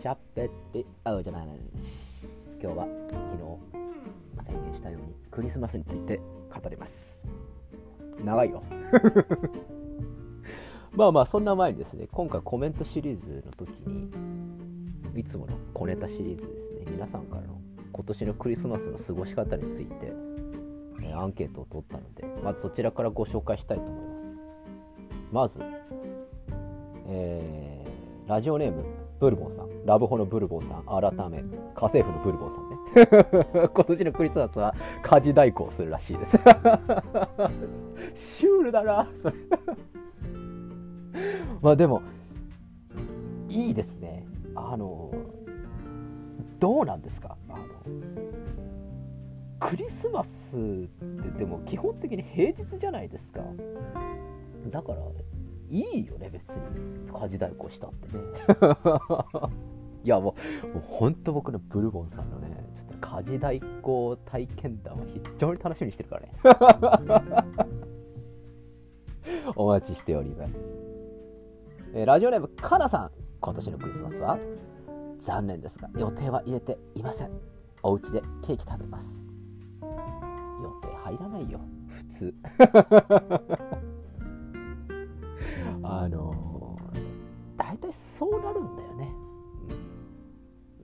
しゃべりあじゃない今日は昨日宣言したようにクリスマスについて語ります。長いよ。まあまあそんな前にですね今回コメントシリーズの時にいつもの小ネタシリーズですね皆さんからの今年のクリスマスの過ごし方について、えアンケートを取ったのでまずそちらからご紹介したいと思います。まず、えー、ラジオネームブルボンさん。ラブホのブルボンさん。改め家政婦のブルボンさんね。今年のクリスマスは家事代行するらしいです。シュールだなそれ。まあでもいいですね。あのどうなんですか？あのクリスマスってでも基本的に平日じゃないですか。だからいいよね別に。家事代行したってね。いやもうもうほんと僕のブルボンさんのねちょっと家事代行体験談を非常に楽しみにしてるからね。お待ちしております。えー、ラジオネームかなさん。今年のクリスマスは残念ですが予定は入れていません。お家でケーキ食べます。予定入らないよ。普通。あの、大体そうなるんだよね、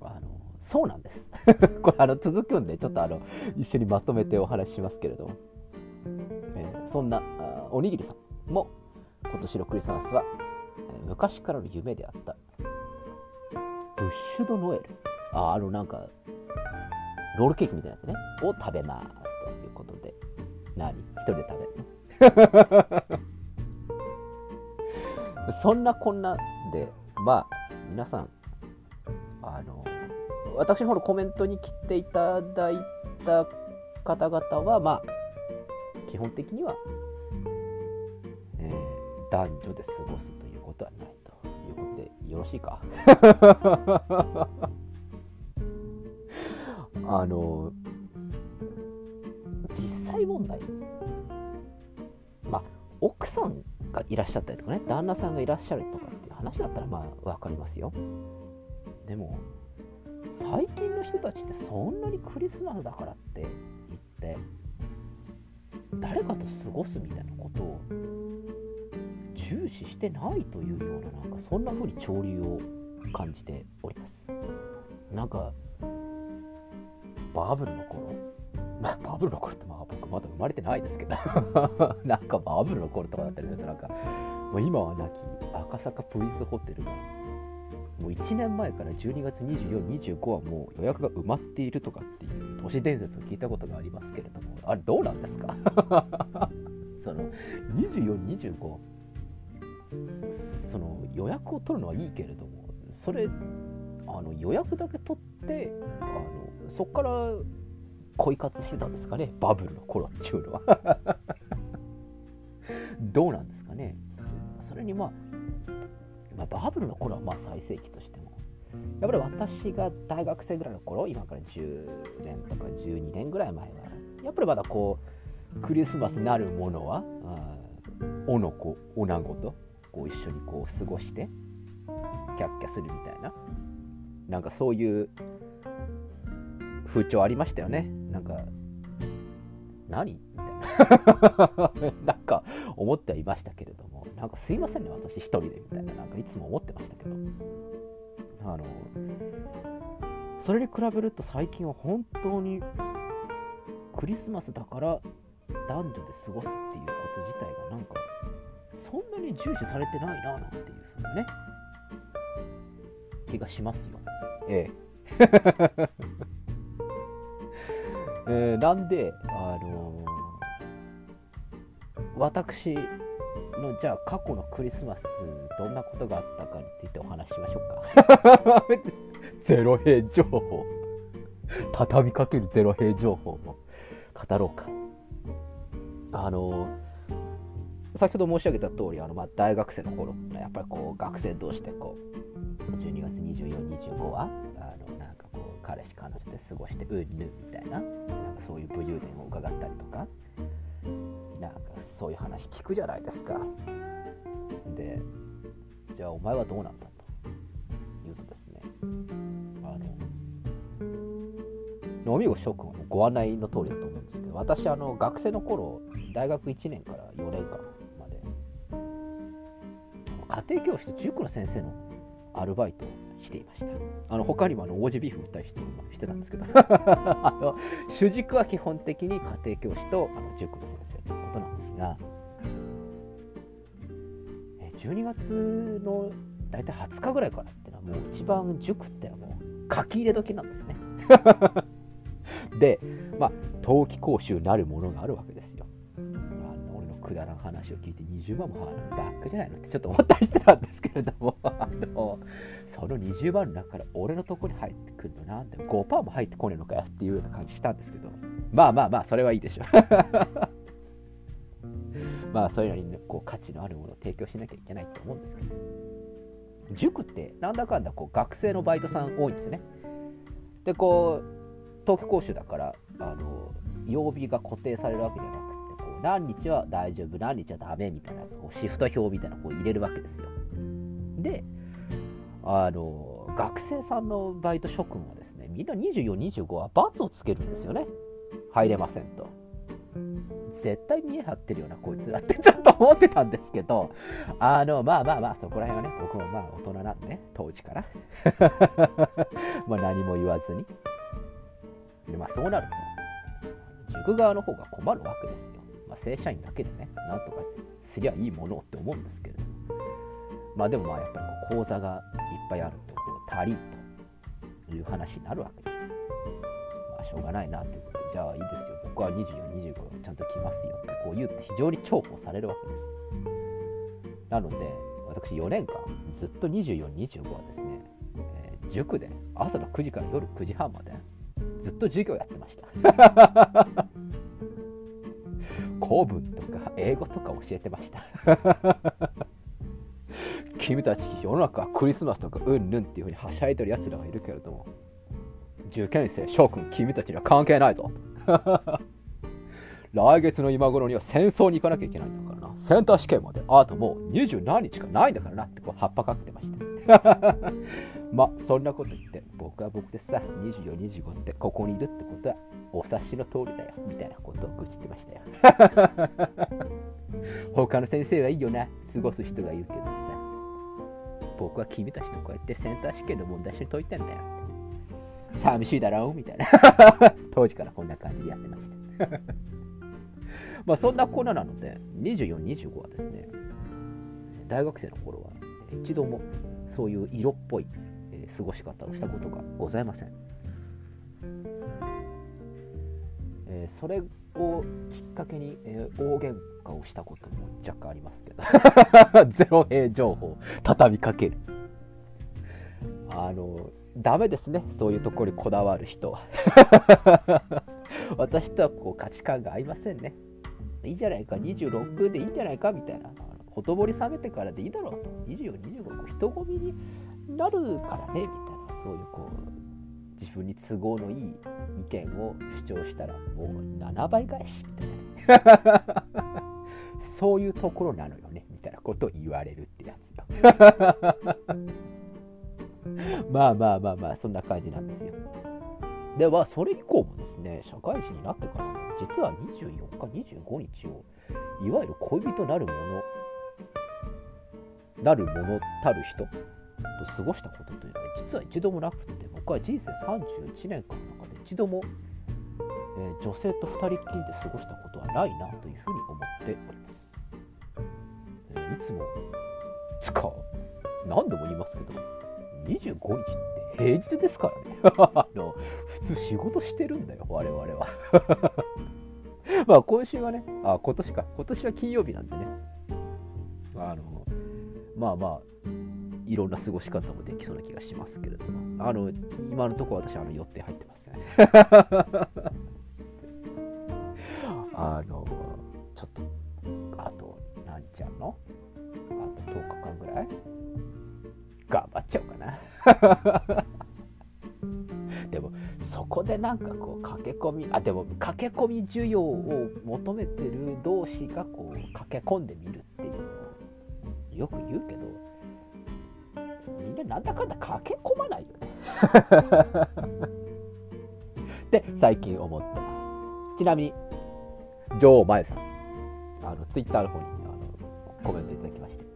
あのそうなんです。これあの続くんでちょっとあの一緒にまとめてお話ししますけれども、えー、そんなおにぎりさんも今年のクリスマスは昔からの夢であった。ブッシュドノエル。ああのなんかロールケーキみたいなやつね。を食べますということで。何？一人で食べるの？そんなこんなでまあ皆さんあの私の方のコメントに切っていただいた方々はまあ基本的には、えー、男女で過ごすということはないということでよろしいか？あの実際問題。まあ奥さんがいらっしゃったりとかね旦那さんがいらっしゃるとかっていう話だったらまあ分かりますよ。でも最近の人たちってそんなにクリスマスだからって言って誰かと過ごすみたいなことを重視してないというようななんかそんな風に潮流を感じております。なんかバブルの頃まあ、バブルの頃ってまあ僕まだ生まれてないですけど。なんかバブルの頃とかだったりするとなんかもう今はなき赤坂プリンスホテルがもう1年前から12月2425はもう予約が埋まっているとかっていう都市伝説を聞いたことがありますけれどもあれどうなんですか？その2425その予約を取るのはいいけれどもそれあの予約だけ取ってあのそこから恋活してたんですかね？バブルの頃っていうのは。どうなんですかね？それにまあ、まあ、バブルの頃はまあ最盛期としても。やっぱり私が大学生ぐらいの頃今から10年とか12年ぐらい前はやっぱりまだこうクリスマスなるものはおの子おなごとこう一緒にこう過ごしてキャッキャするみたいな。なんかそういう風潮ありましたよね。なんか何？みたいな。なんか思ってはいましたけれども。なんかすいませんね私一人でみたいな。なんかいつも思ってましたけど。あのそれに比べると最近は本当にクリスマスだから男女で過ごすっていうこと自体がなんかそんなに重視されてないななんていうふうなね。気がしますよ。ええ。えー、なんで、あのー、私のじゃあ過去のクリスマスどんなことがあったかについてお話ししましょうか。ゼロ平情報。畳みかけるゼロ平情報を語ろうか。あのー先ほど申し上げた通りありまあ、大学生の頃ってやっぱりこう学生同士でこう12月2425はあのなん彼氏彼女で過ごしてうんぬみたいな。なんかそういう武勇伝を伺ったりとか。なんかそういう話聞くじゃないですか。でじゃあお前はどうなんだ？と言うとですね。あの飲み子諸君はご案内の通りだと思うんですけど私あの学生の頃大学1年から4年間まで家庭教師と塾の先生のアルバイトをしていました。あの他にもあの王子ビーフ売ったりしてしてたんですけど。あの主軸は基本的に家庭教師とあの塾の先生ということなんですが。12月の大体20日ぐらいからっていうのはもう一番塾っていうのはもう書き入れ時なんですよね。でまあ冬季講習なるものがあるわけですくだらん話を聞いて20万も払うバックじゃないのってちょっと思ったりしてたんですけれども あのその20万の中から俺のとこに入ってくるのなんで5%も入ってこねえのかよっていうような感じしたんですけど。まあまあまあそれはいいでしょう。まあそういうのに、こう価値のあるものを提供しなきゃいけないと思うんですけど。塾ってなんだかんだこう学生のバイトさん多いんですよね。でこう冬季講習だからあの曜日が固定されるわけじゃなくて何日は大丈夫何日はダメみたいなこうシフト表みたいなこう入れるわけですよであの学生さんのバイト諸君はですねみんな2425は罰をつけるんですよね入れませんと絶対見え張ってるようなこいつらってちょっと思ってたんですけど、あの、まあまあまあ、そこら辺はね、僕もまあ大人なんでね、当時から まあ何も言わずに。で、まあそうなると、塾側の方が困るわけです。まあ正社員だけでね、なんとかすりゃいいものって思うんですけれども。まあでもまあやっぱりこう講座がいっぱいあるとこう足りんという話になるわけですよ。まあしょうがないなっていうことじゃあいいですよ僕は2425ちゃんと来ますよってこう言うって非常に重宝されるわけですなので私4年間ずっと2425はですね、えー、塾で朝の9時から夜9時半までずっと授業やってました古文とか英語とか教えてました。君たち世の中はクリスマスとかうんぬんっていうふうにはしゃいでるやつらがいるけれども受験生諸君君たちには関係ないぞ 来月の今頃には戦争に行かなきゃいけないんだからな。センター試験まで。あともう二十何日かないんだからなってこう葉っぱかけてました まそんなこと言って僕は僕でさ2425ってここにいるってことはお察しの通りだよみたいなことを愚痴ってましたよ。他の先生はいいよな過ごす人がいるけどさ。僕は君たちとこうやってセンター試験の問題一緒に解いてんだよ寂しいだろうみたいな。当時からこんな感じでやってました。まあそんなコーナーなので24、25はですね大学生の頃は一度もそういう色っぽい、え過ごし方をしたことがございません、え、それをきっかけに、えー、大喧嘩をしたことも若干ありますけど。ゼロ平情報畳みかける。あのダメですね。そういうところにこだわる人は。私とはこう価値観が合いませんね。いいじゃないか。26でいいんじゃないかみたいな。ほとぼり冷めてからでいいだろうと。2425人混みになるからねみたいなそういうこう自分に都合のいい意見を主張したらもう7倍返しみたいな。そういうところなのよねみたいなことを言われるってやつよ。まあまあまあまあ、そんな感じなんですよ。では、それ以降もですね、社会人になってからも、実は24日、25日を、いわゆる恋人なるもの、なるものたる人と過ごしたことというのは、実は一度もなくて、僕は人生31年間の中で一度も、えー、女性と2人っきりで過ごしたことはないなというふうに思っております。えー、いつも、つか、何度も言いますけど、25日って平日ですからね。あの普通仕事してるんだよ我々は。まあ今週はねあ今年か。今年は金曜日なんでね。あのまあまあいろんな過ごし方もできそうな気がしますけれども。あの今のところ私あの予定入ってません。あのちょっとあと何ちゃんのあと10日間ぐらい？頑張っちゃおうかな。でもそこでなんかこう駆け込みあでも駆け込み需要を求めてる同士がこう駆け込んでみるってよく言うけどみんななんだかんだ駆け込まないよね。って最近思ってます。ちなみに女王まゆさん。あのツイッターの方にあのコメントいただきまして。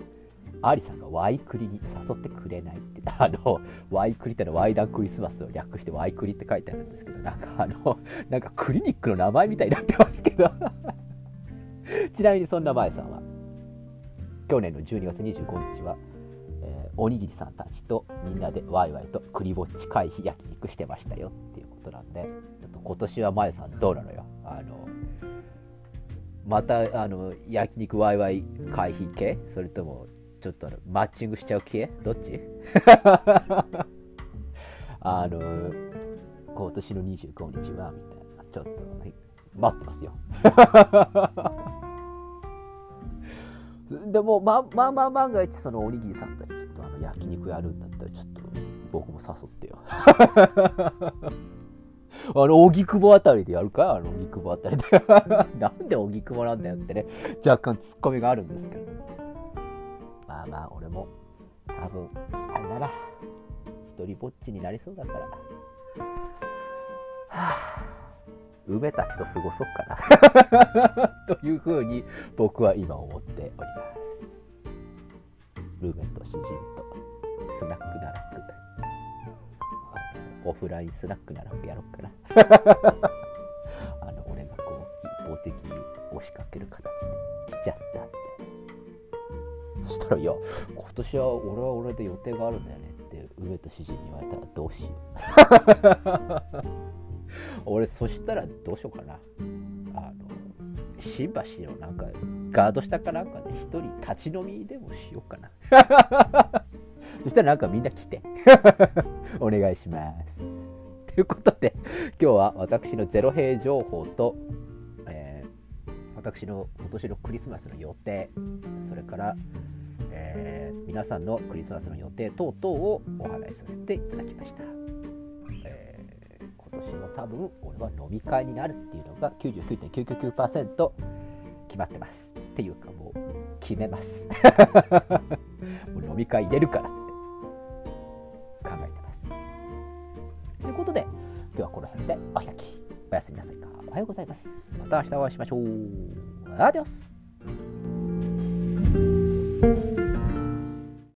アリさんがワイクリに誘ってくれないって。あのワイクリってのはワイダンクリスマスを略してワイクリって書いてあるんですけどなんかあのなんかクリニックの名前みたいになってますけど。ちなみにそんなまゆさんは去年の12月25日は、えー、おにぎりさんたちとみんなでワイワイとクリぼっち回避焼肉してましたよっていうことなんでちょっと今年はまゆさんどうなのよ？あのまたあの焼肉ワイワイ回避系？それともちょっとマッチングしちゃう系？どっち？あの今年の25日はみたいなちょっと待ってますよ。でもままあまあ万が一そのおにぎりさんたちちょっとあの焼肉やるんだったらちょっと僕も誘ってよあの、荻窪あたりでやるかあの、荻窪あたりで。なんで荻窪なんだよってね、若干ツッコミがあるんですけど。まあまあ、俺も、多分、あれだなら、一人ぼっちになりそうだから。はあ、梅たちと過ごそうかな。というふうに、僕は今思っております。梅としじみと、スナックならく。オフラインスナックならやろうかな あの俺がこう一方的に押しかける形で来ちゃったってそしたら「いや今年は俺は俺で予定があるんだよね」って上と主人に言われたらどうしよう 俺そしたらどうしようかなあの新橋のなんかガード下かなんかで一人立ち飲みでもしようかな そしたらなんかみんな来て お願いします。ということで今日は私のゼロ兵情報と、えー、私の今年のクリスマスの予定それから、えー、皆さんのクリスマスの予定等々をお話しさせていただきました。今年の多分俺は飲み会になるっていうのが99.999%決まってます。っていうかもう決めます。もう飲み会入れるからって考えてますということで、今日はこの辺でお開き。おやすみなさいか。おはようございます。また明日お会いしましょう。アディオス